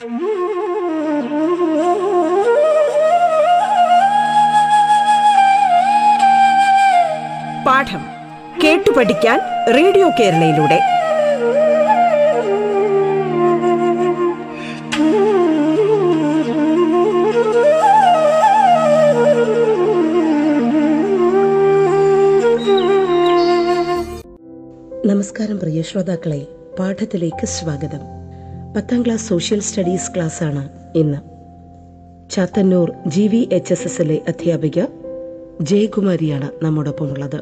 പാഠം കേട്ടു പഠിക്കാൻ റേഡിയോ കേരളയിലൂടെ. നമസ്കാരം പ്രിയ ശ്രോതാക്കളെ പാഠത്തിലേക്ക് സ്വാഗതം. പത്താം ക്ലാസ് സോഷ്യൽ സ്റ്റഡീസ് ക്ലാസ്സാണ് ഇന്ന്. Chathannoor G V H S എസിലെ അധ്യാപിക ജയകുമാരിയാണ് നമ്മോടൊപ്പമുള്ളത്.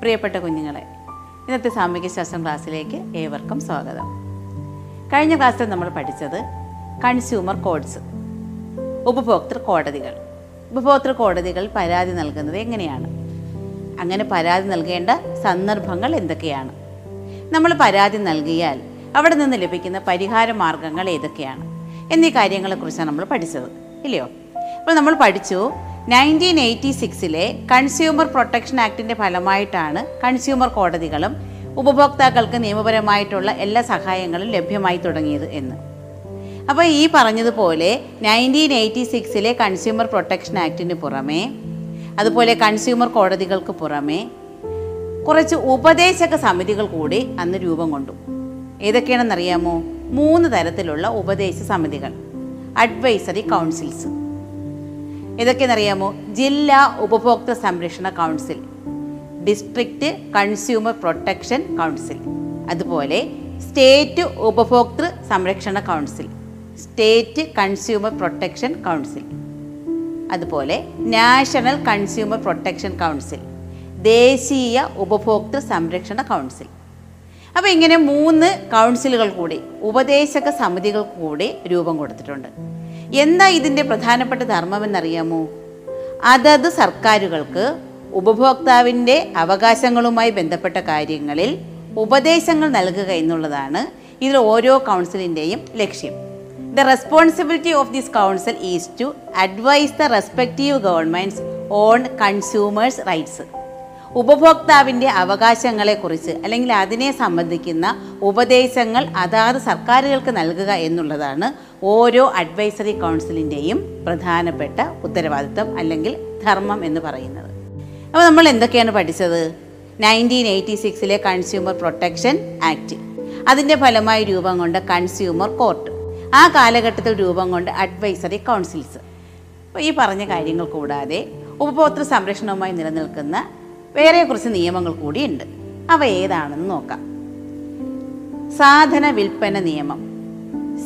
പ്രിയപ്പെട്ട കുഞ്ഞുങ്ങളെ ഇന്നത്തെ സാമൂഹ്യശാസ്ത്രം ക്ലാസ്സിലേക്ക് ഏവർക്കും സ്വാഗതം. കഴിഞ്ഞ ക്ലാസ്സിൽ നമ്മൾ പഠിച്ചത് കൺസ്യൂമർ കോഡ്സ് ഉപഭോക്തൃ കോടതികൾ. ഉപഭോക്തൃ കോടതികൾ പരാതി നൽകുന്നത് എങ്ങനെയാണ്? അങ്ങനെ പരാതി നൽകേണ്ട സന്ദർഭങ്ങൾ എന്തൊക്കെയാണ്? നമ്മൾ പരാതി നൽകിയാൽ അവിടെ നിന്ന് ലഭിക്കുന്ന പരിഹാര മാർഗങ്ങൾ ഏതൊക്കെയാണ്? എന്നീ കാര്യങ്ങളെക്കുറിച്ചാണ് നമ്മൾ പഠിച്ചത്. ഇല്ലയോ? അപ്പോൾ നമ്മൾ പഠിച്ചു നയന്റീൻ എയ്റ്റി സിക്സിലെ കൺസ്യൂമർ പ്രൊട്ടക്ഷൻ ആക്ടിന്റെ ഫലമായിട്ടാണ് കൺസ്യൂമർ കോടതികളും ഉപഭോക്താക്കൾക്ക് നിയമപരമായിട്ടുള്ള എല്ലാ സഹായങ്ങളും ലഭ്യമായി തുടങ്ങിയത് എന്ന്. അപ്പോൾ ഈ പറഞ്ഞതുപോലെ നയന്റീൻ എയ്റ്റി സിക്സിലെ കൺസ്യൂമർ പ്രൊട്ടക്ഷൻ ആക്ടിന് പുറമേ അതുപോലെ കൺസ്യൂമർ കോടതികൾക്ക് പുറമേ കുറച്ച് ഉപദേശക സമിതികൾ കൂടി അന്ന് രൂപം കൊണ്ടു. ഏതൊക്കെയാണെന്നറിയാമോ? മൂന്ന് തരത്തിലുള്ള ഉപദേശ സമിതികൾ. അഡ്വൈസറി കൗൺസിൽസ് ഏതൊക്കെയെന്നറിയാമോ ജില്ലാ ഉപഭോക്തൃ സംരക്ഷണ council. District consumer protection council അതുപോലെ സ്റ്റേറ്റ് ഉപഭോക്തൃ സംരക്ഷണ council. State consumer protection council. അതുപോലെ നാഷണൽ കൺസ്യൂമർ പ്രൊട്ടക്ഷൻ കൗൺസിൽ. ദേശീയ ഉപഭോക്തൃ സംരക്ഷണ കൗൺസിൽ. അപ്പോൾ ഇങ്ങനെ മൂന്ന് കൗൺസിലുകൾ കൂടി ഉപദേശക സമിതികൾ കൂടി രൂപം കൊടുത്തിട്ടുണ്ട്. എന്താ ഇതിന്റെ പ്രധാനപ്പെട്ട ധർമ്മമെന്നറിയാമോ? അതത് സർക്കാരുകൾക്ക് ഉപഭോക്താവിന്റെ അവകാശങ്ങളുമായി ബന്ധപ്പെട്ട കാര്യങ്ങളിൽ ഉപദേശങ്ങൾ നൽകുക എന്നുള്ളതാണ് ഇതിൽ ഓരോ കൗൺസിലിന്റെയും ലക്ഷ്യം. The responsibility of this council is to advise the respective governments on consumers rights ഉപഭോക്താവിന്റെ അവകാശങ്ങളെക്കുറിച്ച് അല്ലെങ്കിൽ അതിനെ സംബന്ധിക്കുന്ന ഉപദേശങ്ങൾ അതാത് സർക്കാരുകൾക്ക് നൽകുക എന്നുള്ളതാണ് ഓരോ അഡ്വൈസറി കൗൺസിലിന്റെയും പ്രധാനപ്പെട്ട ഉത്തരവാദിത്വം അല്ലെങ്കിൽ ധർമ്മം എന്ന് പറയുന്നത്. അപ്പോൾ നമ്മൾ എന്തൊക്കെയാണ് പഠിച്ചത്? നയന്റീൻ എയ്റ്റി സിക്സിലെ കൺസ്യൂമർ പ്രൊട്ടക്ഷൻ ആക്ട്. അതിന്റെ ഫലമായി രൂപം കൊണ്ട കൺസ്യൂമർ കോർട്ട്. ആ കാലഘട്ടത്തിൽ രൂപം കൊണ്ട അഡ്വൈസറി കൗൺസിൽസ്. അപ്പോൾ ഈ പറഞ്ഞ കാര്യങ്ങൾ കൂടാതെ ഉപഭോക്തൃ സംരക്ഷണവുമായി നിലനിൽക്കുന്ന വേറെ കുറച്ച് നിയമങ്ങൾ കൂടിയുണ്ട്. അവ ഏതാണെന്ന് നോക്കാം. സാധന വിൽപ്പന നിയമം.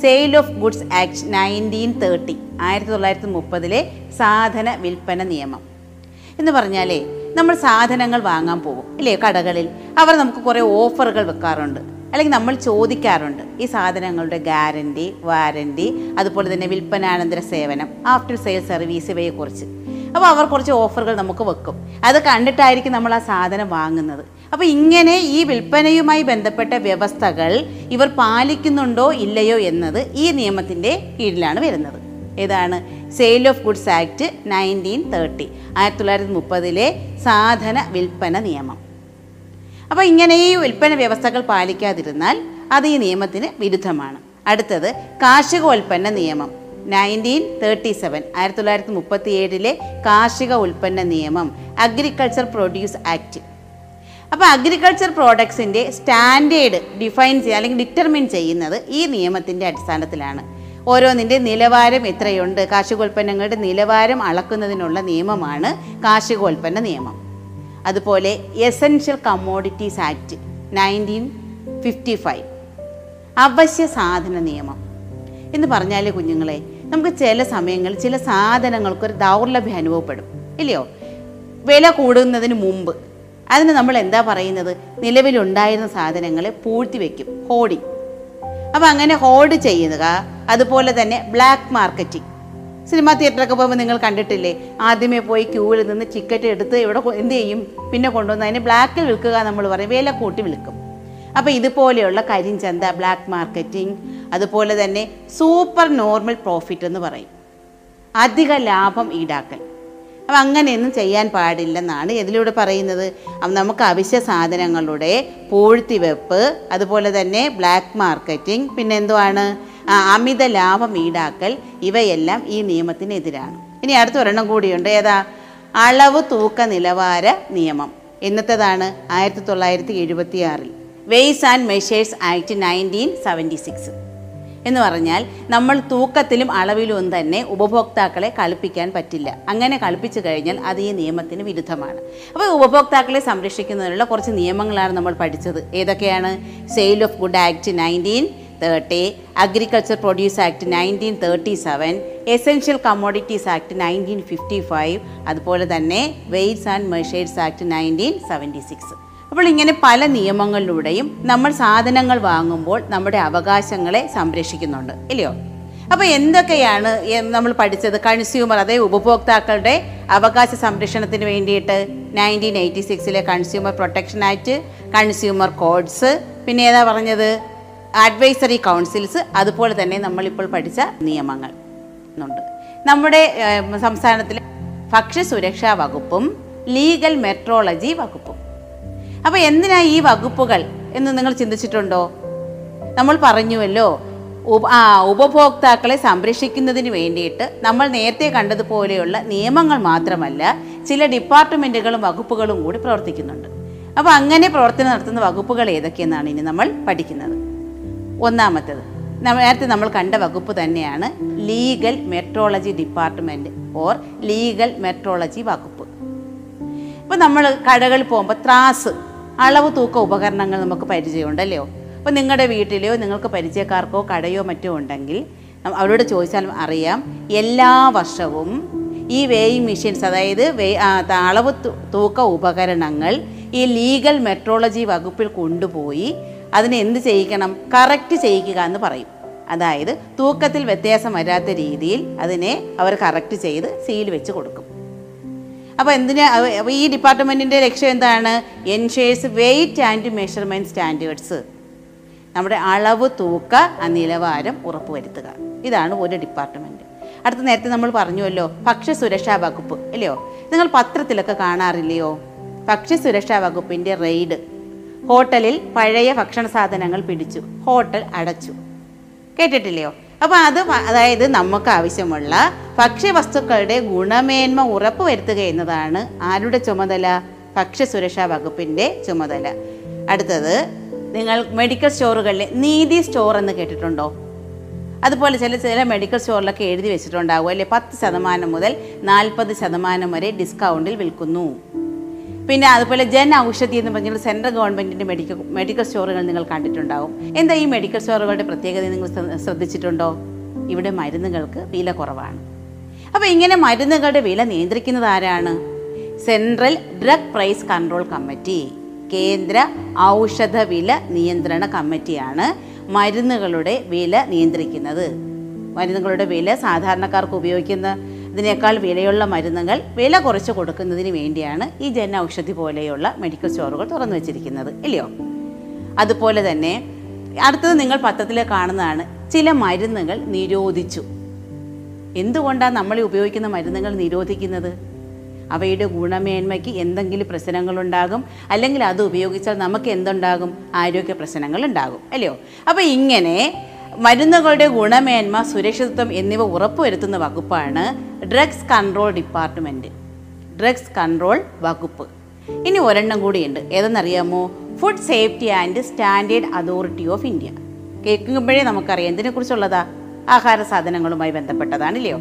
Sale of goods act nineteen thirty ആയിരത്തി തൊള്ളായിരത്തി മുപ്പതിലെ സാധന വിൽപ്പന നിയമം. എന്ന് പറഞ്ഞാലേ നമ്മൾ സാധനങ്ങൾ വാങ്ങാൻ പോകും ഇല്ലേ? കടകളിൽ. അവർ നമുക്ക് കുറേ ഓഫറുകൾ വെക്കാറുണ്ട്. അല്ലെങ്കിൽ നമ്മൾ ചോദിക്കാറുണ്ട് ഈ സാധനങ്ങളുടെ ഗ്യാരന്റി വാരന്റി അതുപോലെ തന്നെ വിൽപ്പനാനന്തര സേവനം ആഫ്റ്റർ സെയിൽ സർവീസ് ഇവയെക്കുറിച്ച്. അപ്പോൾ അവർ കുറച്ച് ഓഫറുകൾ നമുക്ക് വെക്കും. അത് കണ്ടിട്ടായിരിക്കും നമ്മൾ ആ സാധനം വാങ്ങുന്നത്. അപ്പോൾ ഇങ്ങനെ ഈ വിൽപ്പനയുമായി ബന്ധപ്പെട്ട വ്യവസ്ഥകൾ ഇവർ പാലിക്കുന്നുണ്ടോ ഇല്ലയോ എന്നത് ഈ നിയമത്തിന്റെ കീഴിലാണ് വരുന്നത്. ഏതാണ്? Sale of goods act nineteen thirty ആയിരത്തി തൊള്ളായിരത്തി മുപ്പതിലെ സാധന വിൽപ്പന നിയമം. അപ്പോൾ ഇങ്ങനെ ഈ വിൽപ്പന വ്യവസ്ഥകൾ പാലിക്കാതിരുന്നാൽ അത് ഈ നിയമത്തിന് വിരുദ്ധമാണ്. അടുത്തത് കാർഷികോൽപ്പന്ന നിയമം. നയന്റീൻ തേർട്ടി സെവൻ ആയിരത്തി തൊള്ളായിരത്തി മുപ്പത്തി ഏഴിലെ കാർഷിക ഉൽപ്പന്ന നിയമം അഗ്രികൾച്ചർ പ്രൊഡ്യൂസ് ആക്ട് അപ്പോൾ അഗ്രികൾച്ചർ പ്രോഡക്ട്സിന്റെ സ്റ്റാൻഡേർഡ് ഡിഫൈൻ ചെയ്യുക അല്ലെങ്കിൽ ഡിറ്റർമിൻ ചെയ്യുന്നത് ഈ നിയമത്തിന്റെ അടിസ്ഥാനത്തിലാണ്. ഓരോന്നിന്റെ നിലവാരം എത്രയുണ്ട്? കാർഷികോൽപ്പന്നങ്ങളുടെ നിലവാരം അളക്കുന്നതിനുള്ള നിയമമാണ് കാർഷികോൽപ്പന്ന നിയമം. അതുപോലെ essential commodities act nineteen fifty five അവശ്യ സാധന നിയമം. എന്ന് പറഞ്ഞാലേ കുഞ്ഞുങ്ങളെ നമുക്ക് ചില സമയങ്ങളിൽ ചില സാധനങ്ങൾക്കൊരു ദൗർലഭ്യം അനുഭവപ്പെടും. ഇല്ലയോ? വില കൂടുന്നതിന് മുമ്പ്. അതിന് നമ്മൾ എന്താ പറയുന്നത്? നിലവിലുണ്ടായിരുന്ന സാധനങ്ങളെ പൂഴ്ത്തി വെക്കും. ഹോർഡിങ് അപ്പോൾ അങ്ങനെ ഹോർഡ് ചെയ്യുക അതുപോലെ തന്നെ ബ്ലാക്ക് മാർക്കറ്റിംഗ് സിനിമാ തിയേറ്ററൊക്കെ പോകുമ്പോൾ നിങ്ങൾ കണ്ടിട്ടില്ലേ? ആദ്യമേ പോയി ക്യൂവിൽ നിന്ന് ടിക്കറ്റ് എടുത്ത് ഇവിടെ എന്ത് ചെയ്യും? പിന്നെ കൊണ്ടുവന്ന് അതിന് ബ്ലാക്കിൽ വിൽക്കുക നമ്മൾ പറയും. വില കൂട്ടി വിൽക്കും. അപ്പോൾ ഇതുപോലെയുള്ള കരിഞ്ചന്ത ബ്ലാക്ക് മാർക്കറ്റിംഗ് അതുപോലെ തന്നെ സൂപ്പർ നോർമൽ പ്രോഫിറ്റ് എന്ന് പറയും. അധിക ലാഭം ഈടാക്കൽ. അപ്പം അങ്ങനെയൊന്നും ചെയ്യാൻ പാടില്ലെന്നാണ് ഇതിലൂടെ പറയുന്നത്. അപ്പം നമുക്ക് അവശ്യ സാധനങ്ങളുടെ പൂഴ്ത്തിവെപ്പ് അതുപോലെ തന്നെ ബ്ലാക്ക് മാർക്കറ്റിംഗ് പിന്നെ എന്തുവാണ്? അമിത ലാഭം ഈടാക്കൽ ഇവയെല്ലാം ഈ നിയമത്തിനെതിരാണ്. ഇനി അടുത്ത ഒരെണ്ണം കൂടിയുണ്ട്. ഏതാ? അളവ് തൂക്ക നിലവാര നിയമം. എന്നത്തേതാണ്? ആയിരത്തി തൊള്ളായിരത്തി എഴുപത്തി ആറിൽ weights and measures act nineteen seventy six എന്ന് പറഞ്ഞാൽ നമ്മൾ തൂക്കത്തിലും അളവിലും തന്നെ ഉപഭോക്താക്കളെ കളിപ്പിക്കാൻ പറ്റില്ല. അങ്ങനെ കളിപ്പിച്ചു കഴിഞ്ഞാൽ അത് ഈ നിയമത്തിന് വിരുദ്ധമാണ്. അപ്പോൾ ഉപഭോക്താക്കളെ സംരക്ഷിക്കുന്നതിനുള്ള കുറച്ച് നിയമങ്ങളാണ് നമ്മൾ പഠിച്ചത്. ഏതൊക്കെയാണ്? Sale of good act nineteen thirty agriculture produce act nineteen thirty seven essential commodities act nineteen fifty five അതുപോലെ തന്നെ weights and measures act nineteen seventy six അപ്പോൾ ഇങ്ങനെ പല നിയമങ്ങളിലൂടെയും നമ്മൾ സാധനങ്ങൾ വാങ്ങുമ്പോൾ നമ്മുടെ അവകാശങ്ങളെ സംരക്ഷിക്കുന്നുണ്ട്. ഇല്ലയോ? അപ്പോൾ എന്തൊക്കെയാണ് നമ്മൾ പഠിച്ചത്? കൺസ്യൂമർ അതായത് ഉപഭോക്താക്കളുടെ അവകാശ സംരക്ഷണത്തിന് വേണ്ടിയിട്ട് nineteen eighty സിക്സിലെ consumer protection act consumer codes പിന്നെ ഏതാ പറഞ്ഞത്? അഡ്വൈസറി കൗൺസിൽസ് അതുപോലെ തന്നെ നമ്മളിപ്പോൾ പഠിച്ച നിയമങ്ങൾ ഉണ്ട് നമ്മുടെ സംസ്ഥാനത്തിലെ ഭക്ഷ്യസുരക്ഷാ വകുപ്പും ലീഗൽ മെട്രോളജി വകുപ്പും. അപ്പോൾ എന്തിനാ ഈ വകുപ്പുകൾ എന്ന് നിങ്ങൾ ചിന്തിച്ചിട്ടുണ്ടോ? നമ്മൾ പറഞ്ഞുവല്ലോ ആ ഉപഭോക്താക്കളെ സംരക്ഷിക്കുന്നതിന് വേണ്ടിയിട്ട് നമ്മൾ നേരത്തെ കണ്ടതുപോലെയുള്ള നിയമങ്ങൾ മാത്രമല്ല ചില ഡിപ്പാർട്ട്മെന്റുകളും വകുപ്പുകളും കൂടി പ്രവർത്തിക്കുന്നുണ്ട്. അപ്പോൾ അങ്ങനെ പ്രവർത്തനം നടത്തുന്ന വകുപ്പുകൾ ഏതൊക്കെയെന്നാണ് ഇനി നമ്മൾ പഠിക്കുന്നത്? ഒന്നാമത്തേത് നേരത്തെ നമ്മൾ കണ്ട വകുപ്പ് തന്നെയാണ് legal metrology department or legal metrology വകുപ്പ്. ഇപ്പോൾ നമ്മൾ കടകളിൽ പോകുമ്പോൾ ത്രാസ് അളവ് തൂക്ക ഉപകരണങ്ങൾ നമുക്ക് പരിചയമുണ്ടല്ലോ അപ്പോൾ നിങ്ങളുടെ വീട്ടിലെയോ നിങ്ങൾക്ക് പരിചയക്കാർക്കോ കടയോ മറ്റോ ഉണ്ടെങ്കിൽ അവരോട് ചോദിച്ചാൽ അറിയാം. എല്ലാ വർഷവും ഈ വേയിങ് മെഷീൻസ് അതായത് വേ അളവ് തൂക്ക ഉപകരണങ്ങൾ ഈ ലീഗൽ മെട്രോളജി വകുപ്പിൽ കൊണ്ടുപോയി അതിനെ എന്ത് ചെയ്യിക്കണം? കറക്റ്റ് ചെയ്യിക്കുക എന്ന് പറയും. അതായത് തൂക്കത്തിൽ വ്യത്യാസം വരാത്ത രീതിയിൽ അതിനെ അവർ കറക്റ്റ് ചെയ്ത് സീൽ വെച്ച് കൊടുക്കും. അപ്പോൾ എന്തിനാ ഈ ഡിപ്പാർട്ട്മെന്റിന്റെ ലക്ഷ്യം എന്താണ്? Ensures weight and measurement standards നമ്മുടെ അളവ് തൂക്ക ആ നിലവാരം ഉറപ്പുവരുത്തുക. ഇതാണ് ഒരു ഡിപ്പാർട്ട്മെന്റ് അടുത്ത നേരത്തെ നമ്മൾ പറഞ്ഞുവല്ലോ ഭക്ഷ്യസുരക്ഷാ വകുപ്പ് അല്ലയോ? നിങ്ങൾ പത്രത്തിലൊക്കെ കാണാറില്ലയോ? ഭക്ഷ്യസുരക്ഷാ വകുപ്പിന്റെ റെയ്ഡ്. ഹോട്ടലിൽ പഴയ ഭക്ഷണ സാധനങ്ങൾ പിടിച്ചു ഹോട്ടൽ അടച്ചു. കേട്ടിട്ടില്ലയോ? അപ്പോൾ അത് അതായത് നമുക്ക് ആവശ്യമുള്ള ഭക്ഷ്യവസ്തുക്കളുടെ ഗുണമേന്മ ഉറപ്പുവരുത്തുക എന്നതാണ് ആരുടെ ചുമതല? ഭക്ഷ്യസുരക്ഷാ വകുപ്പിന്റെ ചുമതല. അടുത്തത് നിങ്ങൾ മെഡിക്കൽ സ്റ്റോറുകളിൽ നീതി സ്റ്റോർ എന്ന് കേട്ടിട്ടുണ്ടോ? അതുപോലെ ചില ചില മെഡിക്കൽ സ്റ്റോറിലൊക്കെ എഴുതി വെച്ചിട്ടുണ്ടാകും അല്ലെ? പത്ത് ശതമാനം മുതൽ നാൽപ്പത് ശതമാനം വരെ ഡിസ്കൗണ്ടിൽ വിൽക്കുന്നു. പിന്നെ അതുപോലെ ജൻ ഔഷധി എന്ന് പറഞ്ഞാൽ സെൻട്രൽ ഗവൺമെന്റിന്റെ മെഡിക്കൽ മെഡിക്കൽ സ്റ്റോറുകൾ നിങ്ങൾ കണ്ടിട്ടുണ്ടാവും. എന്താ ഈ മെഡിക്കൽ സ്റ്റോറുകളുടെ പ്രത്യേകത നിങ്ങൾ ശ്രദ്ധിച്ചിട്ടുണ്ടോ? ഇവിടെ മരുന്നുകൾക്ക് വില കുറവാണ്. അപ്പോൾ ഇങ്ങനെ മരുന്നുകളുടെ വില നിയന്ത്രിക്കുന്നത് ആരാണ്? Central drug price control committee കേന്ദ്ര ഔഷധ വില നിയന്ത്രണ കമ്മിറ്റിയാണ് മരുന്നുകളുടെ വില നിയന്ത്രിക്കുന്നത്. മരുന്നുകളുടെ വില സാധാരണക്കാർക്ക് ഉപയോഗിക്കുന്ന ഇതിനേക്കാൾ വിലയുള്ള മരുന്നുകൾ വില കുറച്ച് കൊടുക്കുന്നതിന് വേണ്ടിയാണ് ഈ ജന ഔഷധി പോലെയുള്ള മെഡിക്കൽ സ്റ്റോറുകൾ തുറന്നു വെച്ചിരിക്കുന്നത് ഇല്ലയോ? അതുപോലെ തന്നെ അടുത്തത് നിങ്ങൾ പത്രത്തിൽ കാണുന്നതാണ് ചില മരുന്നുകൾ നിരോധിച്ചു. എന്തുകൊണ്ടാണ് നമ്മൾ ഉപയോഗിക്കുന്ന മരുന്നുകൾ നിരോധിക്കുന്നത്? അവയുടെ ഗുണമേന്മയ്ക്ക് എന്തെങ്കിലും പ്രശ്നങ്ങളുണ്ടാകും അല്ലെങ്കിൽ അത് ഉപയോഗിച്ചാൽ നമുക്ക് എന്തുണ്ടാകും? ആരോഗ്യ പ്രശ്നങ്ങൾ ഉണ്ടാകും അല്ലയോ അപ്പോൾ ഇങ്ങനെ മരുന്നുകളുടെ ഗുണമേന്മ സുരക്ഷിതത്വം എന്നിവ ഉറപ്പുവരുത്തുന്ന വകുപ്പാണ് drugs control department drugs control വകുപ്പ്. ഇനി ഒരെണ്ണം കൂടിയുണ്ട്. ഏതെന്നറിയാമോ? Food safety and standard authority of India കേൾക്കുമ്പോഴേ നമുക്കറിയാം എന്തിനെക്കുറിച്ചുള്ളതാ ആഹാര സാധനങ്ങളുമായി ബന്ധപ്പെട്ടതാണ് ഇല്ലയോ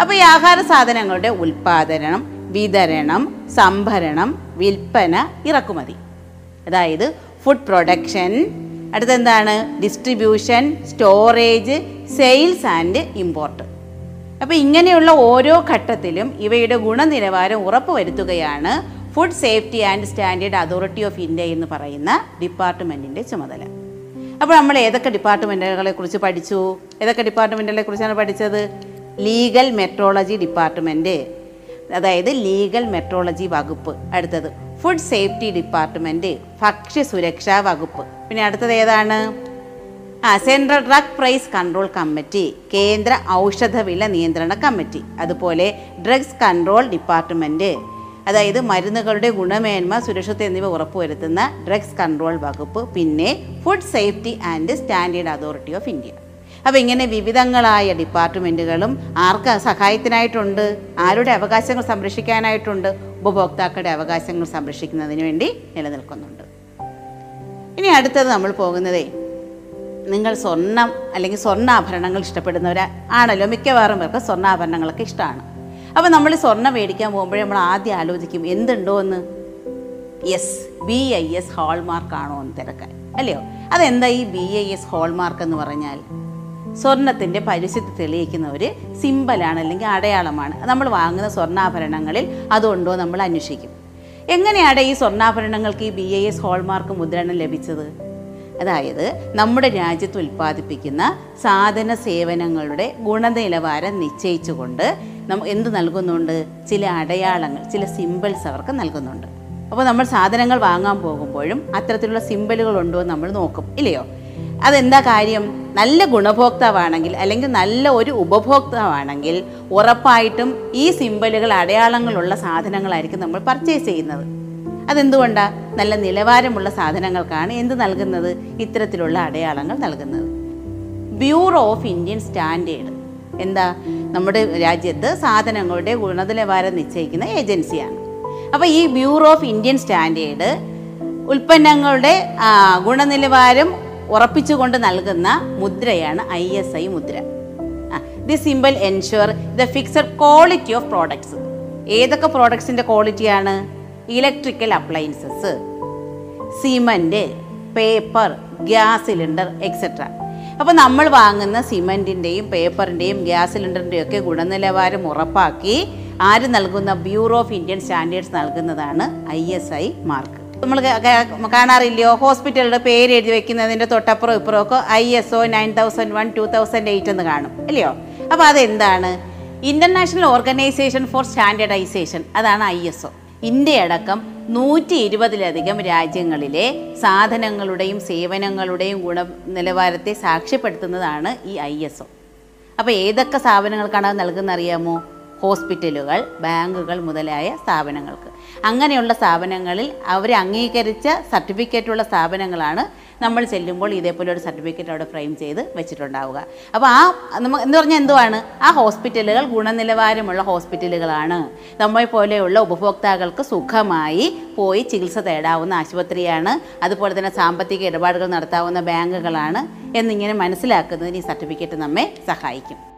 അപ്പോൾ ഈ ആഹാര സാധനങ്ങളുടെ ഉൽപ്പാദനം വിതരണം സംഭരണം വിൽപ്പന ഇറക്കുമതി. അതായത് food production അടുത്തെന്താണ്? Distribution storage sales and import അപ്പോൾ ഇങ്ങനെയുള്ള ഓരോ ഘട്ടത്തിലും ഇവയുടെ ഗുണനിലവാരം ഉറപ്പുവരുത്തുകയാണ് food safety and standard authority of India എന്ന് പറയുന്ന ഡിപ്പാർട്ട്മെന്റിന്റെ ചുമതല. അപ്പോൾ നമ്മൾ ഏതൊക്കെ ഡിപ്പാർട്ട്മെന്റുകളെ കുറിച്ച് പഠിച്ചു? ഏതൊക്കെ ഡിപ്പാർട്ട്മെന്റുകളെ കുറിച്ചാണ് പഠിച്ചത്? ലീഗൽ മെട്രോളജി ഡിപ്പാർട്ട്മെന്റ് അതായത് ലീഗൽ മെട്രോളജി വകുപ്പ്. അടുത്തത് ഫുഡ് സേഫ്റ്റി ഡിപ്പാർട്ട്മെന്റ് ഭക്ഷ്യസുരക്ഷാ വകുപ്പ്. പിന്നെ അടുത്തത് ഏതാണ്? Central drug price control committee കേന്ദ്ര ഔഷധ വില നിയന്ത്രണ കമ്മിറ്റി അതുപോലെ ഡ്രഗ്സ് കൺട്രോൾ ഡിപ്പാർട്ട്മെന്റ് അതായത് മരുന്നുകളുടെ ഗുണമേന്മ സുരക്ഷിത എന്നിവ ഉറപ്പുവരുത്തുന്ന ഡ്രഗ്സ് കൺട്രോൾ വകുപ്പ് പിന്നെ food safety and standard authority of India അപ്പോൾ ഇങ്ങനെ വിവിധങ്ങളായ ഡിപ്പാർട്ട്മെന്റുകളും ആർക്ക് സഹായത്തിനായിട്ടുണ്ട്? ആരുടെ അവകാശങ്ങൾ സംരക്ഷിക്കാനായിട്ടുണ്ട്? ഉപഭോക്താക്കളുടെ അവകാശങ്ങൾ സംരക്ഷിക്കുന്നതിന് വേണ്ടി നിലനിൽക്കുന്നുണ്ട്. ഇനി അടുത്തത് നമ്മൾ പോകുന്നതേ നിങ്ങൾ സ്വർണം അല്ലെങ്കിൽ സ്വർണാഭരണങ്ങൾ ഇഷ്ടപ്പെടുന്നവർ ആണല്ലോ മിക്കവാറും പേർക്ക് സ്വർണാഭരണങ്ങളൊക്കെ ഇഷ്ടമാണ്. അപ്പോൾ നമ്മൾ സ്വർണം മേടിക്കാൻ പോകുമ്പോഴേ നമ്മൾ ആദ്യം ആലോചിക്കും എന്തുണ്ടോ എന്ന്? Yes B I S hallmark ആണോ എന്ന് തിരക്കാൻ അല്ലയോ? അതെന്താ ഈ ബി ഐ എസ് ഹോൾമാർക്ക് എന്ന് പറഞ്ഞാൽ? സ്വർണത്തിന്റെ പരിശുദ്ധി തെളിയിക്കുന്ന ഒരു സിമ്പലാണ് അല്ലെങ്കിൽ അടയാളമാണ്. നമ്മൾ വാങ്ങുന്ന സ്വർണാഭരണങ്ങളിൽ അതുണ്ടോ നമ്മൾ അന്വേഷിക്കും. എങ്ങനെയാണ് ഈ സ്വർണാഭരണങ്ങൾക്ക് ഈ ബി ഐ എസ് ഹോൾമാർക്ക് മുദ്രണം ലഭിച്ചത്? അതായത് നമ്മുടെ രാജ്യത്ത് ഉൽപ്പാദിപ്പിക്കുന്ന സാധന സേവനങ്ങളുടെ ഗുണനിലവാരം നിശ്ചയിച്ചുകൊണ്ട് നമ്മ എന്ത് നൽകുന്നുണ്ട്? ചില അടയാളങ്ങൾ ചില സിമ്പിൾസ് അവർക്ക് നൽകുന്നുണ്ട്. അപ്പോൾ നമ്മൾ സാധനങ്ങൾ വാങ്ങാൻ പോകുമ്പോഴും അത്തരത്തിലുള്ള സിമ്പിളുകൾ ഉണ്ടോ എന്ന് നമ്മൾ നോക്കും ഇല്ലയോ? അതെന്താ കാര്യം? നല്ല ഗുണഭോക്താവാണെങ്കിൽ അല്ലെങ്കിൽ നല്ല ഒരു ഉപഭോക്താവാണെങ്കിൽ ഉറപ്പായിട്ടും ഈ സിമ്പലുകൾ അടയാളങ്ങളുള്ള സാധനങ്ങളായിരിക്കും നമ്മൾ പർച്ചേസ് ചെയ്യുന്നത്. അതെന്തുകൊണ്ടാണ് നല്ല നിലവാരമുള്ള സാധനങ്ങൾക്കാണ് എന്ത് നൽകുന്നത്? ഇത്തരത്തിലുള്ള അടയാളങ്ങൾ നൽകുന്നത്. ബ്യൂറോ ഓഫ് ഇന്ത്യൻ സ്റ്റാൻഡേർഡ് എന്താ? നമ്മുടെ രാജ്യത്ത് സാധനങ്ങളുടെ ഗുണനിലവാരം നിശ്ചയിക്കുന്ന ഏജൻസിയാണ്. അപ്പോൾ ഈ ബ്യൂറോ ഓഫ് ഇന്ത്യൻ സ്റ്റാൻഡേർഡ് ഉൽപ്പന്നങ്ങളുടെ ഗുണനിലവാരം ഉറപ്പിച്ചുകൊണ്ട് നൽകുന്ന മുദ്രയാണ് ഐ എസ് ഐ മുദ്ര. The symbol ensure the fixed quality of products ഏതൊക്കെ പ്രോഡക്ട്സിന്റെ ക്വാളിറ്റിയാണ് electrical appliances cement paper gas cylinder etcetera അപ്പോൾ നമ്മൾ വാങ്ങുന്ന സിമന്റിന്റെയും പേപ്പറിന്റെയും ഗ്യാസ് സിലിണ്ടറിന്റെയും ഒക്കെ ഗുണനിലവാരം ഉറപ്പാക്കി ആര് നൽകുന്ന ബ്യൂറോ ഓഫ് ഇന്ത്യൻ സ്റ്റാൻഡേർഡ്സ് നൽകുന്നതാണ് ഐ എസ് ഐ മാർക്ക് നമ്മൾ കാണാറില്ലയോ? ഹോസ്പിറ്റലുടെ പേര് എഴുതി വെക്കുന്നതിന്റെ തൊട്ടപ്പുറം ഇപ്പുറം ഒക്കെ I S O nine thousand one two thousand eight എന്ന് കാണും. അല്ലയോ? അപ്പോൾ അതെന്താണ്? ഇന്റർനാഷണൽ ഓർഗനൈസേഷൻ ഫോർ സ്റ്റാൻഡേർഡൈസേഷൻ അതാണ് ഐ എസ് ഒ ഇന്ത്യയടക്കം നൂറ്റി ഇരുപതിലധികം രാജ്യങ്ങളിലെ സാധനങ്ങളുടെയും സേവനങ്ങളുടെയും ഗുണനിലവാരത്തെ സാക്ഷ്യപ്പെടുത്തുന്നതാണ് ഈ ഐ എസ് ഒ. അപ്പോൾ ഏതൊക്കെ സ്ഥാപനങ്ങൾക്കാണ് അത് നൽകുന്ന അറിയാമോ ഹോസ്പിറ്റലുകൾ ബാങ്കുകൾ മുതലായ സ്ഥാപനങ്ങൾക്ക്. അങ്ങനെയുള്ള സ്ഥാപനങ്ങളിൽ അവർ അംഗീകരിച്ച സർട്ടിഫിക്കറ്റുള്ള സ്ഥാപനങ്ങളാണ് നമ്മൾ ചെല്ലുമ്പോൾ ഇതേപോലെ ഒരു സർട്ടിഫിക്കറ്റ് അവിടെ ഫ്രെയിം ചെയ്ത് വെച്ചിട്ടുണ്ടാവുക. അപ്പോൾ ആ നമ്മൾ എന്ന് പറഞ്ഞാൽ എന്തുവാണ്? ആ ഹോസ്പിറ്റലുകൾ ഗുണനിലവാരമുള്ള ഹോസ്പിറ്റലുകളാണ്. നമ്മെ പോലെയുള്ള ഉപഭോക്താക്കൾക്ക് സുഖമായി പോയി ചികിത്സ തേടാവുന്ന ആശുപത്രിയാണ്. അതുപോലെ തന്നെ സാമ്പത്തിക ഇടപാടുകൾ നടത്താവുന്ന ബാങ്കുകളാണ്. എന്നിങ്ങനെ മനസ്സിലാക്കുന്നതിന് ഈ സർട്ടിഫിക്കറ്റ് നമ്മെ സഹായിക്കും.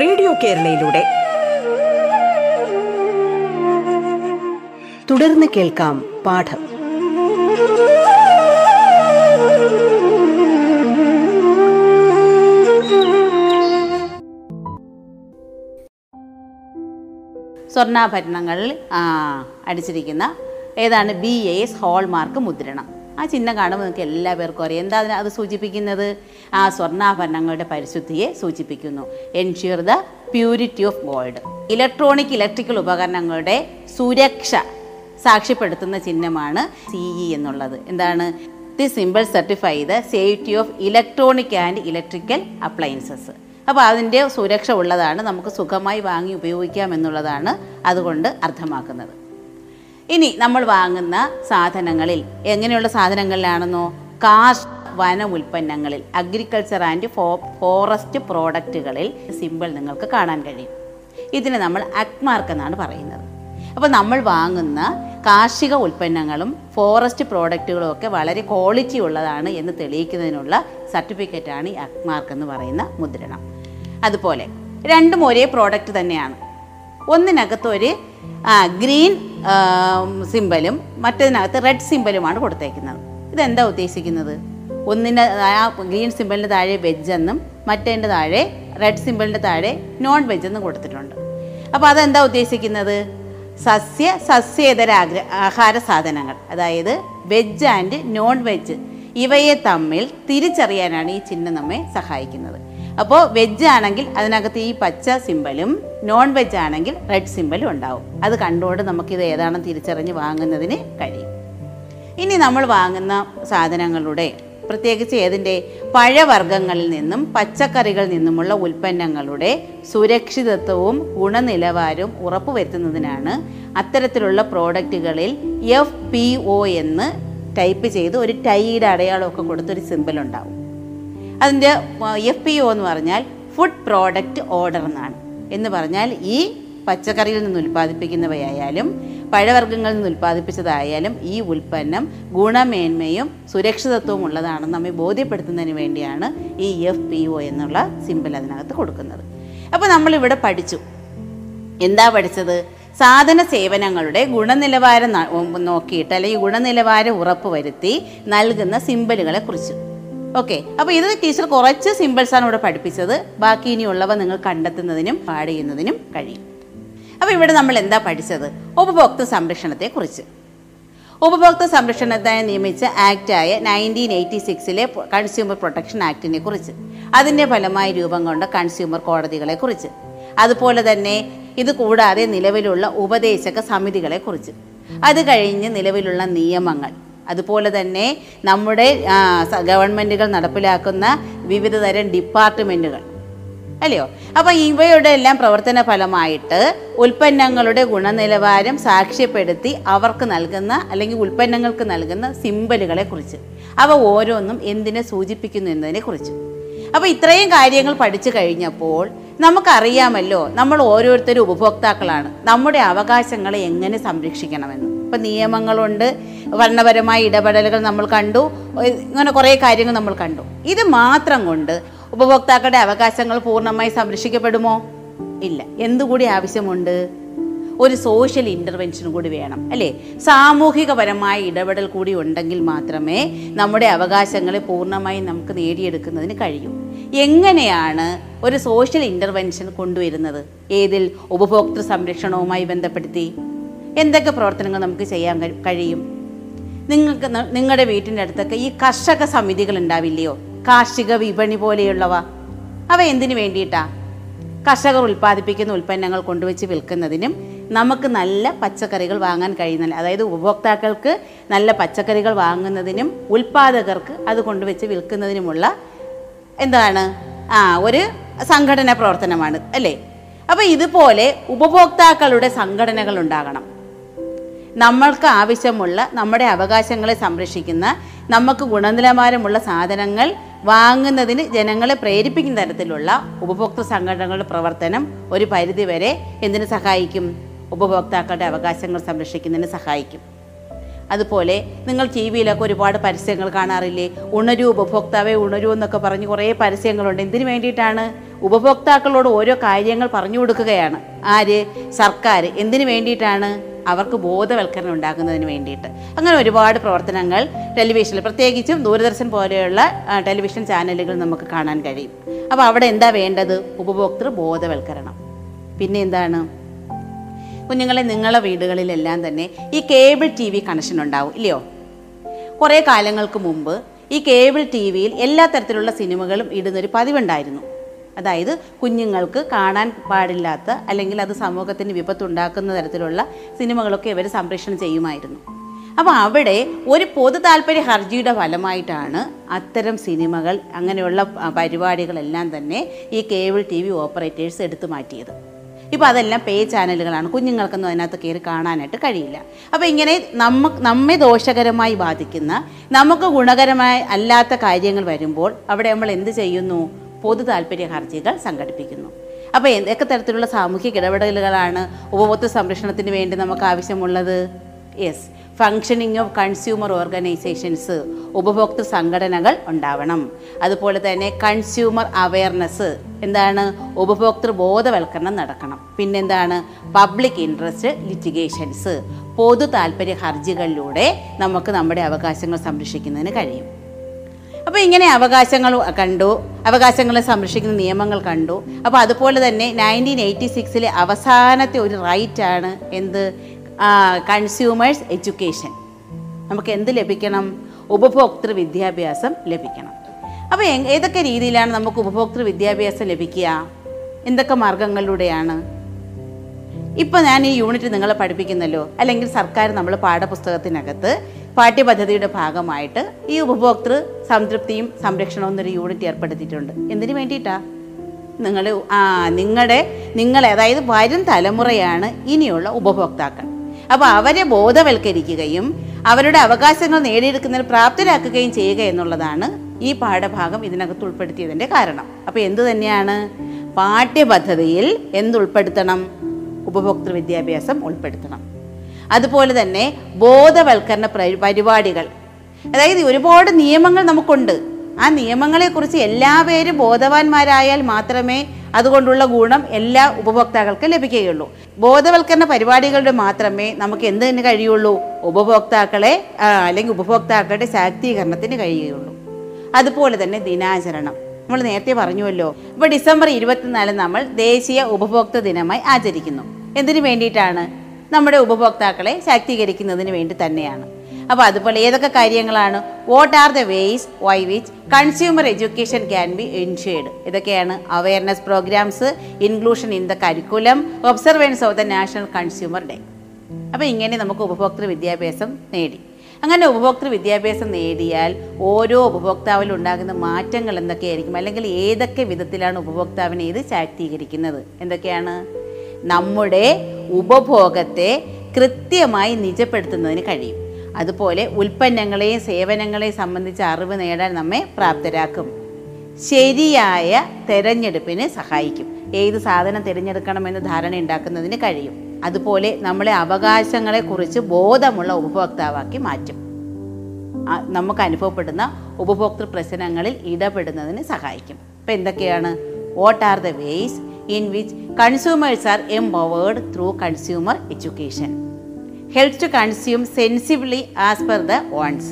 റേഡിയോ കേരളയിലൂടെ. തുടർന്ന് കേൾക്കാം പാഠം. സ്വർണാഭരണങ്ങളിൽ അടിച്ചിരിക്കുന്ന ഏതാണ്? ബി എസ് ഹോൾമാർക്ക് മുദ്രണം. ആ ചിഹ്നം കാണുമ്പോൾ നിങ്ങൾക്ക് എല്ലാ പേർക്കും അറിയാം. എന്താ അത് സൂചിപ്പിക്കുന്നത്? ആ സ്വർണാഭരണങ്ങളുടെ പരിശുദ്ധിയെ സൂചിപ്പിക്കുന്നു. Ensure the purity of gold electronic electrical ഉപകരണങ്ങളുടെ സുരക്ഷ സാക്ഷ്യപ്പെടുത്തുന്ന ചിഹ്നമാണ് സി ഇ എന്നുള്ളത്. എന്താണ്? The symbol certify the safety of electronic and electrical appliances അപ്പോൾ അതിന്റെ സുരക്ഷ ഉള്ളതാണ്. നമുക്ക് സുഖമായി വാങ്ങി ഉപയോഗിക്കാം എന്നുള്ളതാണ് അതുകൊണ്ട് അർത്ഥമാക്കുന്നത്. ഇനി നമ്മൾ വാങ്ങുന്ന സാധനങ്ങളിൽ എങ്ങനെയുള്ള സാധനങ്ങളിലാണെന്നോ? കാഷ് വന ഉൽപ്പന്നങ്ങളിൽ അഗ്രികൾച്ചർ ആൻഡ് ഫോ ഫോറസ്റ്റ് പ്രോഡക്റ്റുകളിൽ സിമ്പിൾ നിങ്ങൾക്ക് കാണാൻ കഴിയും. ഇതിനെ നമ്മൾ അക്മാർക്ക് എന്നാണ് പറയുന്നത്. അപ്പോൾ നമ്മൾ വാങ്ങുന്ന കാർഷിക ഉൽപ്പന്നങ്ങളും ഫോറസ്റ്റ് പ്രോഡക്റ്റുകളും ഒക്കെ വളരെ ക്വാളിറ്റി ഉള്ളതാണ് എന്ന് തെളിയിക്കുന്നതിനുള്ള സർട്ടിഫിക്കറ്റാണ് ഈ അക്മാർക്ക് എന്ന് പറയുന്ന മുദ്രണം. അതുപോലെ രണ്ടും ഒരേ പ്രോഡക്റ്റ് തന്നെയാണ്. ഒന്നിനകത്ത് ഒരു ഗ്രീൻ സിമ്പലും മറ്റതിനകത്ത് റെഡ് സിമ്പലുമാണ് കൊടുത്തേക്കുന്നത്. ഇതെന്താ ഉദ്ദേശിക്കുന്നത്? ഒന്നിന്റെ ആ ഗ്രീൻ സിമ്പലിന്റെ താഴെ വെജ് എന്നും മറ്റേന്റെ താഴെ റെഡ് സിമ്പലിന്റെ താഴെ നോൺ വെജ് എന്നും കൊടുത്തിട്ടുണ്ട്. അപ്പോൾ അതെന്താ ഉദ്ദേശിക്കുന്നത്? സസ്യ സസ്യേതര ആഗ്ര ആഹാര സാധനങ്ങൾ. അതായത് വെജ് ആൻഡ് നോൺ വെജ്. ഇവയെ തമ്മിൽ തിരിച്ചറിയാനാണ് ഈ ചിഹ്നം നമ്മെ സഹായിക്കുന്നത്. അപ്പോൾ വെജ് ആണെങ്കിൽ അതിനകത്ത് ഈ പച്ച സിമ്പലും നോൺ വെജ് ആണെങ്കിൽ റെഡ് സിമ്പലും ഉണ്ടാവും. അത് കണ്ടുകൊണ്ട് നമുക്കിത് ഏതാണെന്ന് തിരിച്ചറിഞ്ഞ് വാങ്ങുന്നതിന് കഴിയും. ഇനി നമ്മൾ വാങ്ങുന്ന സാധനങ്ങളുടെ പ്രത്യേകിച്ച് ഏതിന്റെ പഴവർഗങ്ങളിൽ നിന്നും പച്ചക്കറികളിൽ നിന്നുമുള്ള ഉൽപ്പന്നങ്ങളുടെ സുരക്ഷിതത്വവും ഗുണനിലവാരവും ഉറപ്പുവരുത്തുന്നതിനാണ് അത്തരത്തിലുള്ള പ്രോഡക്റ്റുകളിൽ എഫ് പി ഒ എന്ന് ടൈപ്പ് ചെയ്ത് ഒരു ടൈയുടെ അടയാളമൊക്കെ കൊടുത്തൊരു സിമ്പിൾ ഉണ്ടാവും. അതിന്റെ എഫ് പി ഒ എന്ന് പറഞ്ഞാൽ ഫുഡ് പ്രോഡക്റ്റ് ഓർഡർ എന്നാണ്. എന്ന് പറഞ്ഞാൽ ഈ പച്ചക്കറിയിൽ നിന്ന് ഉൽപ്പാദിപ്പിക്കുന്നവയായാലും പഴവർഗങ്ങളിൽ നിന്ന് ഉൽപ്പാദിപ്പിച്ചതായാലും ഈ ഉൽപ്പന്നം ഗുണമേന്മയും സുരക്ഷിതത്വവും ഉള്ളതാണെന്ന് നമ്മെ ബോധ്യപ്പെടുത്തുന്നതിന് വേണ്ടിയാണ് ഈ എഫ് പി ഒ എന്നുള്ള സിമ്പിൾ അതിനകത്ത് കൊടുക്കുന്നത്. അപ്പോൾ നമ്മളിവിടെ പഠിച്ചു. എന്താ പഠിച്ചത്? സാധന സേവനങ്ങളുടെ ഗുണനിലവാരം നോക്കിയിട്ട് അല്ലെങ്കിൽ ഗുണനിലവാരം ഉറപ്പ് വരുത്തി നൽകുന്ന സിമ്പലുകളെ കുറിച്ച് ഓക്കെ അപ്പോൾ ഇത് ടീച്ചർ കുറച്ച് സിമ്പിൾസാണ് ഇവിടെ പഠിപ്പിച്ചത്. ബാക്കി ഇനിയുള്ളവ നിങ്ങൾ കണ്ടെത്തുന്നതിനും പാട് ചെയ്യുന്നതിനും കഴിയും. അപ്പോൾ ഇവിടെ നമ്മൾ എന്താ പഠിച്ചത്? ഉപഭോക്തൃ സംരക്ഷണത്തെ കുറിച്ച് ഉപഭോക്തൃ സംരക്ഷണത്തിനായി നിയമിച്ച ആക്റ്റായ നയന്റീൻ എയ്റ്റി സിക്സിലെ കൺസ്യൂമർ പ്രൊട്ടക്ഷൻ ആക്ടിനെ കുറിച്ച് അതിന്റെ ഫലമായി രൂപം കൊണ്ട കൺസ്യൂമർ കോടതികളെ കുറിച്ച് അതുപോലെ തന്നെ ഇത് കൂടാതെ നിലവിലുള്ള ഉപദേശക സമിതികളെ കുറിച്ച് അത് കഴിഞ്ഞ് നിലവിലുള്ള നിയമങ്ങൾ. അതുപോലെ തന്നെ നമ്മുടെ ഗവൺമെന്റുകൾ നടപ്പിലാക്കുന്ന വിവിധ തരം ഡിപ്പാർട്ട്മെന്റുകൾ അല്ലയോ? അപ്പം ഇവയുടെ എല്ലാം പ്രവർത്തന ഫലമായിട്ട് ഉൽപ്പന്നങ്ങളുടെ ഗുണനിലവാരം സാക്ഷ്യപ്പെടുത്തി അവർക്ക് നൽകുന്ന അല്ലെങ്കിൽ ഉൽപ്പന്നങ്ങൾക്ക് നൽകുന്ന സിമ്പലുകളെ കുറിച്ച്. അവ ഓരോന്നും എന്തിനെ സൂചിപ്പിക്കുന്നു എന്നതിനെ കുറിച്ച്. അപ്പോൾ ഇത്രയും കാര്യങ്ങൾ പഠിച്ചു കഴിഞ്ഞപ്പോൾ നമുക്കറിയാമല്ലോ നമ്മൾ ഓരോരുത്തരും ഉപഭോക്താക്കളാണ്. നമ്മുടെ അവകാശങ്ങളെ എങ്ങനെ സംരക്ഷിക്കണമെന്ന്. ഇപ്പം നിയമങ്ങളുണ്ട് ഭരണപരമായ ഇടപെടലുകൾ നമ്മൾ കണ്ടു. ഇങ്ങനെ കുറേ കാര്യങ്ങൾ നമ്മൾ കണ്ടു. ഇത് മാത്രം കൊണ്ട് ഉപഭോക്താക്കളുടെ അവകാശങ്ങൾ പൂർണമായി സംരക്ഷിക്കപ്പെടുമോ? ഇല്ല. എന്തുകൂടി ആവശ്യമുണ്ട്? ഒരു സോഷ്യൽ ഇന്റർവെൻഷൻ കൂടി വേണം അല്ലേ? സാമൂഹികപരമായ ഇടപെടൽ കൂടി ഉണ്ടെങ്കിൽ മാത്രമേ നമ്മുടെ അവകാശങ്ങളെ പൂർണമായി നമുക്ക് നേടിയെടുക്കുന്നതിന് കഴിയൂ. എങ്ങനെയാണ് ഒരു സോഷ്യൽ ഇന്റർവെൻഷൻ കൊണ്ടുവരുന്നത്? ഏതിൽ? ഉപഭോക്തൃ സംരക്ഷണവുമായി ബന്ധപ്പെടുത്തി. എന്തൊക്കെ പ്രവർത്തനങ്ങൾ നമുക്ക് ചെയ്യാൻ കഴി- കഴിയും? നിങ്ങൾക്ക് നിങ്ങളുടെ വീട്ടിന്റെ അടുത്തൊക്കെ ഈ കർഷക സമിതികൾ ഉണ്ടാവില്ലയോ? കാർഷിക വിപണി പോലെയുള്ളവ. അവ എന്തിനു വേണ്ടിയിട്ടാ? കർഷകർ ഉൽപ്പാദിപ്പിക്കുന്ന ഉൽപ്പന്നങ്ങൾ കൊണ്ടുവച്ച് വിൽക്കുന്നതിനും നമുക്ക് നല്ല പച്ചക്കറികൾ വാങ്ങാൻ കഴിയുന്നില്ല അതായത് ഉപഭോക്താക്കൾക്ക് നല്ല പച്ചക്കറികൾ വാങ്ങുന്നതിനും ഉൽപ്പാദകർക്ക് അത് കൊണ്ടുവച്ച് വിൽക്കുന്നതിനുമുള്ള എന്താണ്? ആ ഒരു സംഘടന പ്രവർത്തനമാണ് അല്ലേ? അപ്പോൾ ഇതുപോലെ ഉപഭോക്താക്കളുടെ സംഘടനകൾ ഉണ്ടാകണം. നമ്മൾക്ക് ആവശ്യമുള്ള നമ്മുടെ അവകാശങ്ങളെ സംരക്ഷിക്കുന്ന നമുക്ക് ഗുണനിലവാരമുള്ള സാധനങ്ങൾ വാങ്ങുന്നതിന് ജനങ്ങളെ പ്രേരിപ്പിക്കുന്ന തരത്തിലുള്ള ഉപഭോക്തൃ സംഘടനകളുടെ പ്രവർത്തനം ഒരു പരിധിവരെ എന്തിനു സഹായിക്കും? ഉപഭോക്താക്കളുടെ അവകാശങ്ങൾ സംരക്ഷിക്കുന്നതിന് സഹായിക്കും. അതുപോലെ നിങ്ങൾ ടി വിയിലൊക്കെ ഒരുപാട് പരസ്യങ്ങൾ കാണാറില്ലേ? ഉണരൂ ഉപഭോക്താവെ ഉണരൂ എന്നൊക്കെ പറഞ്ഞ് കുറേ പരസ്യങ്ങളുണ്ട്. എന്തിനു വേണ്ടിയിട്ടാണ്? ഉപഭോക്താക്കളോട് ഓരോ കാര്യങ്ങൾ പറഞ്ഞു കൊടുക്കുകയാണ്. ആര്? സർക്കാർ എന്തിനു വേണ്ടിയിട്ടാണ്? അവർക്ക് ബോധവൽക്കരണം ഉണ്ടാക്കുന്നതിന് വേണ്ടിയിട്ട്. അങ്ങനെ ഒരുപാട് പ്രവർത്തനങ്ങൾ ടെലിവിഷനിൽ പ്രത്യേകിച്ചും ദൂരദർശൻ പോലെയുള്ള ടെലിവിഷൻ ചാനലുകൾ നമുക്ക് കാണാൻ കഴിയും. അപ്പോൾ അവിടെ എന്താ വേണ്ടത്? ഉപഭോക്തൃ ബോധവൽക്കരണം. പിന്നെ എന്താണ്? കുഞ്ഞുങ്ങളെ നിങ്ങളെ വീടുകളിലെല്ലാം തന്നെ ഈ കേബിൾ ടി വി കണക്ഷൻ ഉണ്ടാവും ഇല്ലയോ? കുറേ കാലങ്ങൾക്ക് മുമ്പ് ഈ കേബിൾ ടി വിയിൽ എല്ലാ തരത്തിലുള്ള സിനിമകളും ഇടുന്നൊരു പതിവുണ്ടായിരുന്നു. അതായത് കുഞ്ഞുങ്ങൾക്ക് കാണാൻ പാടില്ലാത്ത അല്ലെങ്കിൽ അത് സമൂഹത്തിന് വിപത്തുണ്ടാക്കുന്ന തരത്തിലുള്ള സിനിമകളൊക്കെ ഇവർ സംപ്രേഷണം ചെയ്യുമായിരുന്നു. അപ്പോൾ അവിടെ ഒരു പൊതു താല്പര്യ ഹർജിയുടെ ഫലമായിട്ടാണ് അത്തരം സിനിമകൾ അങ്ങനെയുള്ള പരിപാടികളെല്ലാം തന്നെ ഈ കേബിൾ ടി വി ഓപ്പറേറ്റേഴ്സ് എടുത്തു മാറ്റിയത്. ഇപ്പോൾ അതെല്ലാം പേ ചാനലുകളാണ്. കുഞ്ഞുങ്ങൾക്കൊന്നും അതിനകത്ത് കയറി കാണാനായിട്ട് കഴിയില്ല. അപ്പോൾ ഇങ്ങനെ നമ്മ നമ്മെ ദോഷകരമായി ബാധിക്കുന്ന നമുക്ക് ഗുണകരമായി അല്ലാത്ത കാര്യങ്ങൾ വരുമ്പോൾ അവിടെ നമ്മൾ എന്ത് ചെയ്യുന്നു? പൊതു താല്പര്യ ഹർജികൾ സംഘടിപ്പിക്കുന്നു. അപ്പോൾ എന്തൊക്കെ തരത്തിലുള്ള സാമൂഹിക ഇടപെടലുകളാണ് ഉപഭോക്തൃ സംരക്ഷണത്തിന് വേണ്ടി നമുക്ക് ആവശ്യമുള്ളത്? Yes functioning of consumer organisations ഉപഭോക്തൃ സംഘടനകൾ ഉണ്ടാവണം. അതുപോലെ തന്നെ കൺസ്യൂമർ അവയർനെസ് എന്താണ്? ഉപഭോക്തൃ ബോധവൽക്കരണം നടക്കണം. പിന്നെന്താണ്? പബ്ലിക് ഇൻട്രസ്റ്റ് ലിറ്റിഗേഷൻസ് പൊതു താല്പര്യ ഹർജികളിലൂടെ നമുക്ക് നമ്മുടെ അവകാശങ്ങൾ സംരക്ഷിക്കുന്നതിന് കഴിയും. അപ്പോൾ ഇങ്ങനെ അവകാശങ്ങൾ കണ്ടു. അവകാശങ്ങളെ സംരക്ഷിക്കുന്ന നിയമങ്ങൾ കണ്ടു. അപ്പോൾ അതുപോലെ തന്നെ നയന്റീൻ എയ്റ്റി സിക്സിലെ അവസാനത്തെ ഒരു റൈറ്റാണ് എന്ത്? കൺസ്യൂമേഴ്സ് എഡ്യൂക്കേഷൻ നമുക്ക് എന്ത് ലഭിക്കണം? ഉപഭോക്തൃ വിദ്യാഭ്യാസം ലഭിക്കണം. അപ്പോൾ ഏതൊക്കെ രീതിയിലാണ് നമുക്ക് ഉപഭോക്തൃ വിദ്യാഭ്യാസം ലഭിക്കുക? എന്തൊക്കെ മാർഗങ്ങളിലൂടെയാണ്? ഇപ്പോൾ ഞാൻ ഈ യൂണിറ്റ് നിങ്ങളെ പഠിപ്പിക്കുന്നല്ലോ. അല്ലെങ്കിൽ സർക്കാർ നമ്മൾ പാഠപുസ്തകത്തിനകത്ത് പാഠ്യപദ്ധതിയുടെ ഭാഗമായിട്ട് ഈ ഉപഭോക്തൃ സംതൃപ്തിയും സംരക്ഷണവും എന്നൊരു യൂണിറ്റ് ഏർപ്പെടുത്തിയിട്ടുണ്ട്. എന്തിനു വേണ്ടിയിട്ടാണ് നിങ്ങൾ ആ നിങ്ങളുടെ നിങ്ങളെ അതായത് വരും തലമുറയാണ് ഇനിയുള്ള ഉപഭോക്താക്കൾ. അപ്പോൾ അവരെ ബോധവൽക്കരിക്കുകയും അവരുടെ അവകാശങ്ങൾ നേടിയെടുക്കുന്നതിന് പ്രാപ്തരാക്കുകയും ചെയ്യുക എന്നുള്ളതാണ് ഈ പാഠഭാഗം ഇതിനകത്ത് ഉൾപ്പെടുത്തിയതിന്റെ കാരണം. അപ്പോൾ എന്തു തന്നെയാണ്? പാഠ്യപദ്ധതിയിൽ എന്തുൾപ്പെടുത്തണം? ഉപഭോക്തൃ വിദ്യാഭ്യാസം ഉൾപ്പെടുത്തണം. അതുപോലെ തന്നെ ബോധവൽക്കരണ പരിപാടികൾ. അതായത് ഒരുപാട് നിയമങ്ങൾ നമുക്കുണ്ട്. ആ നിയമങ്ങളെക്കുറിച്ച് എല്ലാവരും ബോധവാന്മാരായാൽ മാത്രമേ അതുകൊണ്ടുള്ള ഗുണം എല്ലാ ഉപഭോക്താക്കൾക്കും ലഭിക്കുകയുള്ളൂ. ബോധവൽക്കരണ പരിപാടികളുടെ മാത്രമേ നമുക്ക് എന്തിന് കഴിയുള്ളൂ? ഉപഭോക്താക്കളെ അല്ലെങ്കിൽ ഉപഭോക്താക്കളുടെ ശാക്തീകരണത്തിന് കഴിയുകയുള്ളൂ. അതുപോലെ തന്നെ ദിനാചരണം. നമ്മൾ നേരത്തെ പറഞ്ഞുവല്ലോ. ഇപ്പോൾ ഡിസംബർ ഇരുപത്തിനാല് നമ്മൾ ദേശീയ ഉപഭോക്തൃ ദിനമായി ആചരിക്കുന്നു. എന്തിനു വേണ്ടിയിട്ടാണ്? നമ്മുടെ ഉപഭോക്താക്കളെ ശാക്തീകരിക്കുന്നതിന് വേണ്ടി തന്നെയാണ്. അപ്പോൾ അതുപോലെ ഏതൊക്കെ കാര്യങ്ങളാണ്? What are the ways why which consumer education can be ensured ഇതൊക്കെയാണ് awareness programmes inclusion in the curriculum observance of the national consumer day അപ്പോൾ ഇങ്ങനെ നമുക്ക് ഉപഭോക്തൃ വിദ്യാഭ്യാസം നേടി. അങ്ങനെ ഉപഭോക്തൃ വിദ്യാഭ്യാസം നേടിയാൽ ഓരോ ഉപഭോക്താവിൽ ഉണ്ടാകുന്ന മാറ്റങ്ങൾ എന്തൊക്കെയായിരിക്കും? അല്ലെങ്കിൽ ഏതൊക്കെ വിധത്തിലാണ് ഉപഭോക്താവിനെ ഇത് ശാക്തീകരിക്കുന്നത്? എന്തൊക്കെയാണ്? നമ്മുടെ ഉപഭോഗത്തെ കൃത്യമായി നിജപ്പെടുത്തുന്നതിന് കഴിയും. അതുപോലെ ഉൽപ്പന്നങ്ങളെയും സേവനങ്ങളെയും സംബന്ധിച്ച അറിവ് നേടാൻ നമ്മെ പ്രാപ്തരാക്കും. ശരിയായ തെരഞ്ഞെടുപ്പിന് സഹായിക്കും. ഏത് സാധനം തിരഞ്ഞെടുക്കണമെന്ന് ധാരണ ഉണ്ടാക്കുന്നതിന് കഴിയും. അതുപോലെ നമ്മളെ അവകാശങ്ങളെക്കുറിച്ച് ബോധമുള്ള ഉപഭോക്താവാക്കി മാറ്റും. നമുക്ക് അനുഭവപ്പെടുന്ന ഉപഭോക്തൃ പ്രശ്നങ്ങളിൽ ഇടപെടുന്നതിന് സഹായിക്കും. ഇപ്പം എന്തൊക്കെയാണ്? What are the ways in which consumers are empowered through consumer education. helps to consume sensibly as per the wants,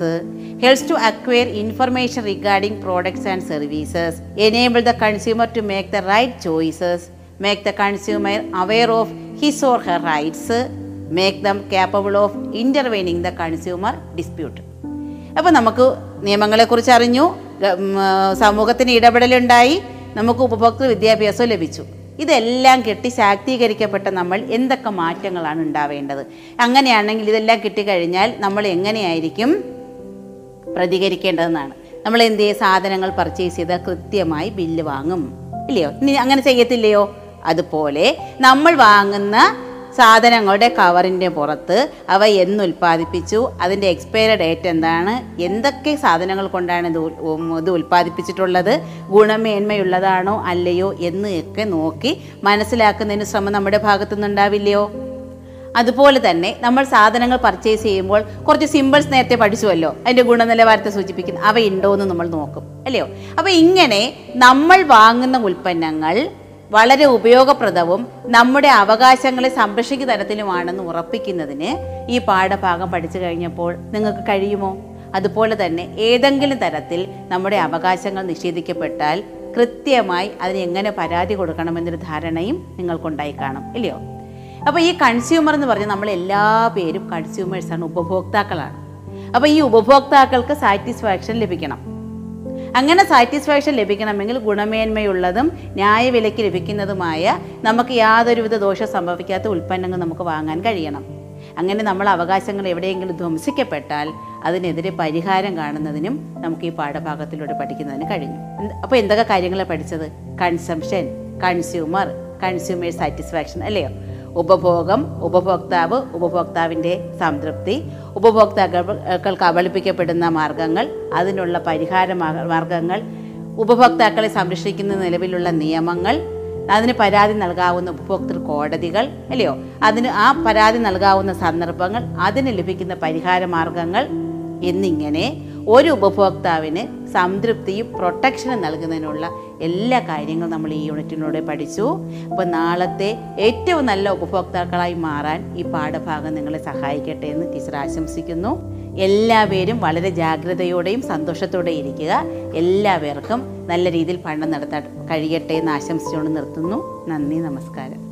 helps to acquire information regarding products and services, enable the consumer to make the right choices, make the consumer aware of his or her rights, make them capable of intervening the consumer dispute. അപ്പോൾ നമുക്ക് നിയമങ്ങളെക്കുറിച്ച് അറിഞ്ഞു സമൂഹത്തിന് ഇടപെടലുണ്ടായി നമുക്ക് ഉപഭോക്തൃ വിദ്യാഭ്യാസവും ലഭിച്ചു ഇതെല്ലാം കിട്ടി ശാക്തീകരിക്കപ്പെട്ട നമ്മൾ എന്തൊക്കെ മാറ്റങ്ങളാണ് ഉണ്ടാവേണ്ടത്? അങ്ങനെയാണെങ്കിൽ ഇതെല്ലാം കിട്ടിക്കഴിഞ്ഞാൽ നമ്മൾ എങ്ങനെയായിരിക്കും പ്രതികരിക്കേണ്ടതെന്നാണ്. നമ്മൾ എന്ത് ചെയ്യും? സാധനങ്ങൾ പർച്ചേസ് ചെയ്താൽ കൃത്യമായി ബില്ല് വാങ്ങും. ഇല്ലയോ? ഇനി അങ്ങനെ ചെയ്യത്തില്ലയോ? അതുപോലെ നമ്മൾ വാങ്ങുന്ന സാധനങ്ങളുടെ കവറിന്റെ പുറത്ത് അവ എന്ന് ഉൽപ്പാദിപ്പിച്ചു. അതിന്റെ എക്സ്പയറി ഡേറ്റ് എന്താണ്? എന്തൊക്കെ സാധനങ്ങൾ കൊണ്ടാണ് ഇത് ഇത് ഉൽപ്പാദിപ്പിച്ചിട്ടുള്ളത്? ഗുണമേന്മയുള്ളതാണോ അല്ലയോ എന്ന് ഒക്കെ നോക്കി മനസ്സിലാക്കുന്നതിന് ശ്രമം നമ്മുടെ ഭാഗത്തുനിന്നുണ്ടാവില്ലയോ? അതുപോലെ തന്നെ നമ്മൾ സാധനങ്ങൾ പർച്ചേസ് ചെയ്യുമ്പോൾ കുറച്ച് സിമ്പിൾസ് നേരത്തെ പഠിച്ചുവല്ലോ. അതിന്റെ ഗുണനിലവാരത്തെ സൂചിപ്പിക്കുന്ന. ഉണ്ടോ എന്ന് നമ്മൾ നോക്കും. അല്ലയോ? അപ്പോൾ ഇങ്ങനെ നമ്മൾ വാങ്ങുന്ന ഉൽപ്പന്നങ്ങൾ വളരെ ഉപയോഗപ്രദവും നമ്മുടെ അവകാശങ്ങളെ സംരക്ഷിക്കുന്ന തരത്തിലുമാണെന്ന് ഉറപ്പിക്കുന്നതിന് ഈ പാഠഭാഗം പഠിച്ചു കഴിഞ്ഞപ്പോൾ നിങ്ങൾക്ക് കഴിയുമോ? അതുപോലെ തന്നെ ഏതെങ്കിലും തരത്തിൽ നമ്മുടെ അവകാശങ്ങൾ നിഷേധിക്കപ്പെട്ടാൽ കൃത്യമായി അതിന് എങ്ങനെ പരാതി കൊടുക്കണമെന്നൊരു ധാരണയും നിങ്ങൾക്കുണ്ടായി കാണും ഇല്ലയോ? അപ്പോൾ ഈ കൺസ്യൂമർ എന്ന് പറഞ്ഞാൽ നമ്മൾ എല്ലാ പേരും കൺസ്യൂമേഴ്സാണ് ഉപഭോക്താക്കളാണ്. അപ്പോൾ ഈ ഉപഭോക്താക്കൾക്ക് സാറ്റിസ്ഫാക്ഷൻ ലഭിക്കണം. അങ്ങനെ സാറ്റിസ്ഫാക്ഷൻ ലഭിക്കണമെങ്കിൽ ഗുണമേന്മയുള്ളതും ന്യായവിലയ്ക്ക് ലഭിക്കുന്നതുമായ നമുക്ക് യാതൊരുവിധ ദോഷം സംഭവിക്കാത്ത ഉൽപ്പന്നങ്ങൾ നമുക്ക് വാങ്ങാൻ കഴിയണം. അങ്ങനെ നമ്മൾ അവകാശങ്ങൾ എവിടെയെങ്കിലും ധ്വംസിക്കപ്പെട്ടാൽ അതിനെതിരെ പരിഹാരം കാണുന്നതിനും നമുക്ക് ഈ പാഠഭാഗത്തിലൂടെ പഠിക്കുന്നതിന് കഴിഞ്ഞു. അപ്പോൾ എന്തൊക്കെ കാര്യങ്ങളാണ് പഠിച്ചത്? കൺസംഷൻ കൺസ്യൂമർ കൺസ്യൂമേഴ്സ് സാറ്റിസ്ഫാക്ഷൻ അല്ലയോ? ഉപഭോഗം ഉപഭോക്താവ് ഉപഭോക്താവിന്റെ സംതൃപ്തി ഉപഭോക്താക്കൾക്ക് കബളിപ്പിക്കപ്പെടുന്ന മാർഗങ്ങൾ അതിനുള്ള പരിഹാര മാർഗ- മാർഗങ്ങൾ ഉപഭോക്താക്കളെ സംരക്ഷിക്കുന്ന നിലവിലുള്ള നിയമങ്ങൾ അതിന് പരാതി നൽകാവുന്ന ഉപഭോക്തൃ കോടതികൾ അല്ലയോ? അതിന് ആ പരാതി നൽകാവുന്ന സന്ദർഭങ്ങൾ അതിന് ലഭിക്കുന്ന പരിഹാര മാർഗങ്ങൾ എന്നിങ്ങനെ ഒരു ഉപഭോക്താവിന് സംതൃപ്തിയും പ്രൊട്ടക്ഷനും നൽകുന്നതിനുള്ള എല്ലാ കാര്യങ്ങളും നമ്മൾ ഈ യൂണിറ്റിനൂടെ പഠിച്ചു. അപ്പോൾ നാളത്തെ ഏറ്റവും നല്ല ഉപഭോക്താക്കളായി മാറാൻ ഈ പാഠഭാഗം നിങ്ങളെ സഹായിക്കട്ടെ എന്ന് ടീച്ചർ ആശംസിക്കുന്നു. എല്ലാവരും വളരെ ജാഗ്രതയോടെയും സന്തോഷത്തോടെ ഇരിക്കുക. എല്ലാവർക്കും നല്ല രീതിയിൽ പഠനം നടത്താൻ കഴിയട്ടെ എന്ന് ആശംസിച്ചുകൊണ്ട് നിർത്തുന്നു. നന്ദി നമസ്കാരം.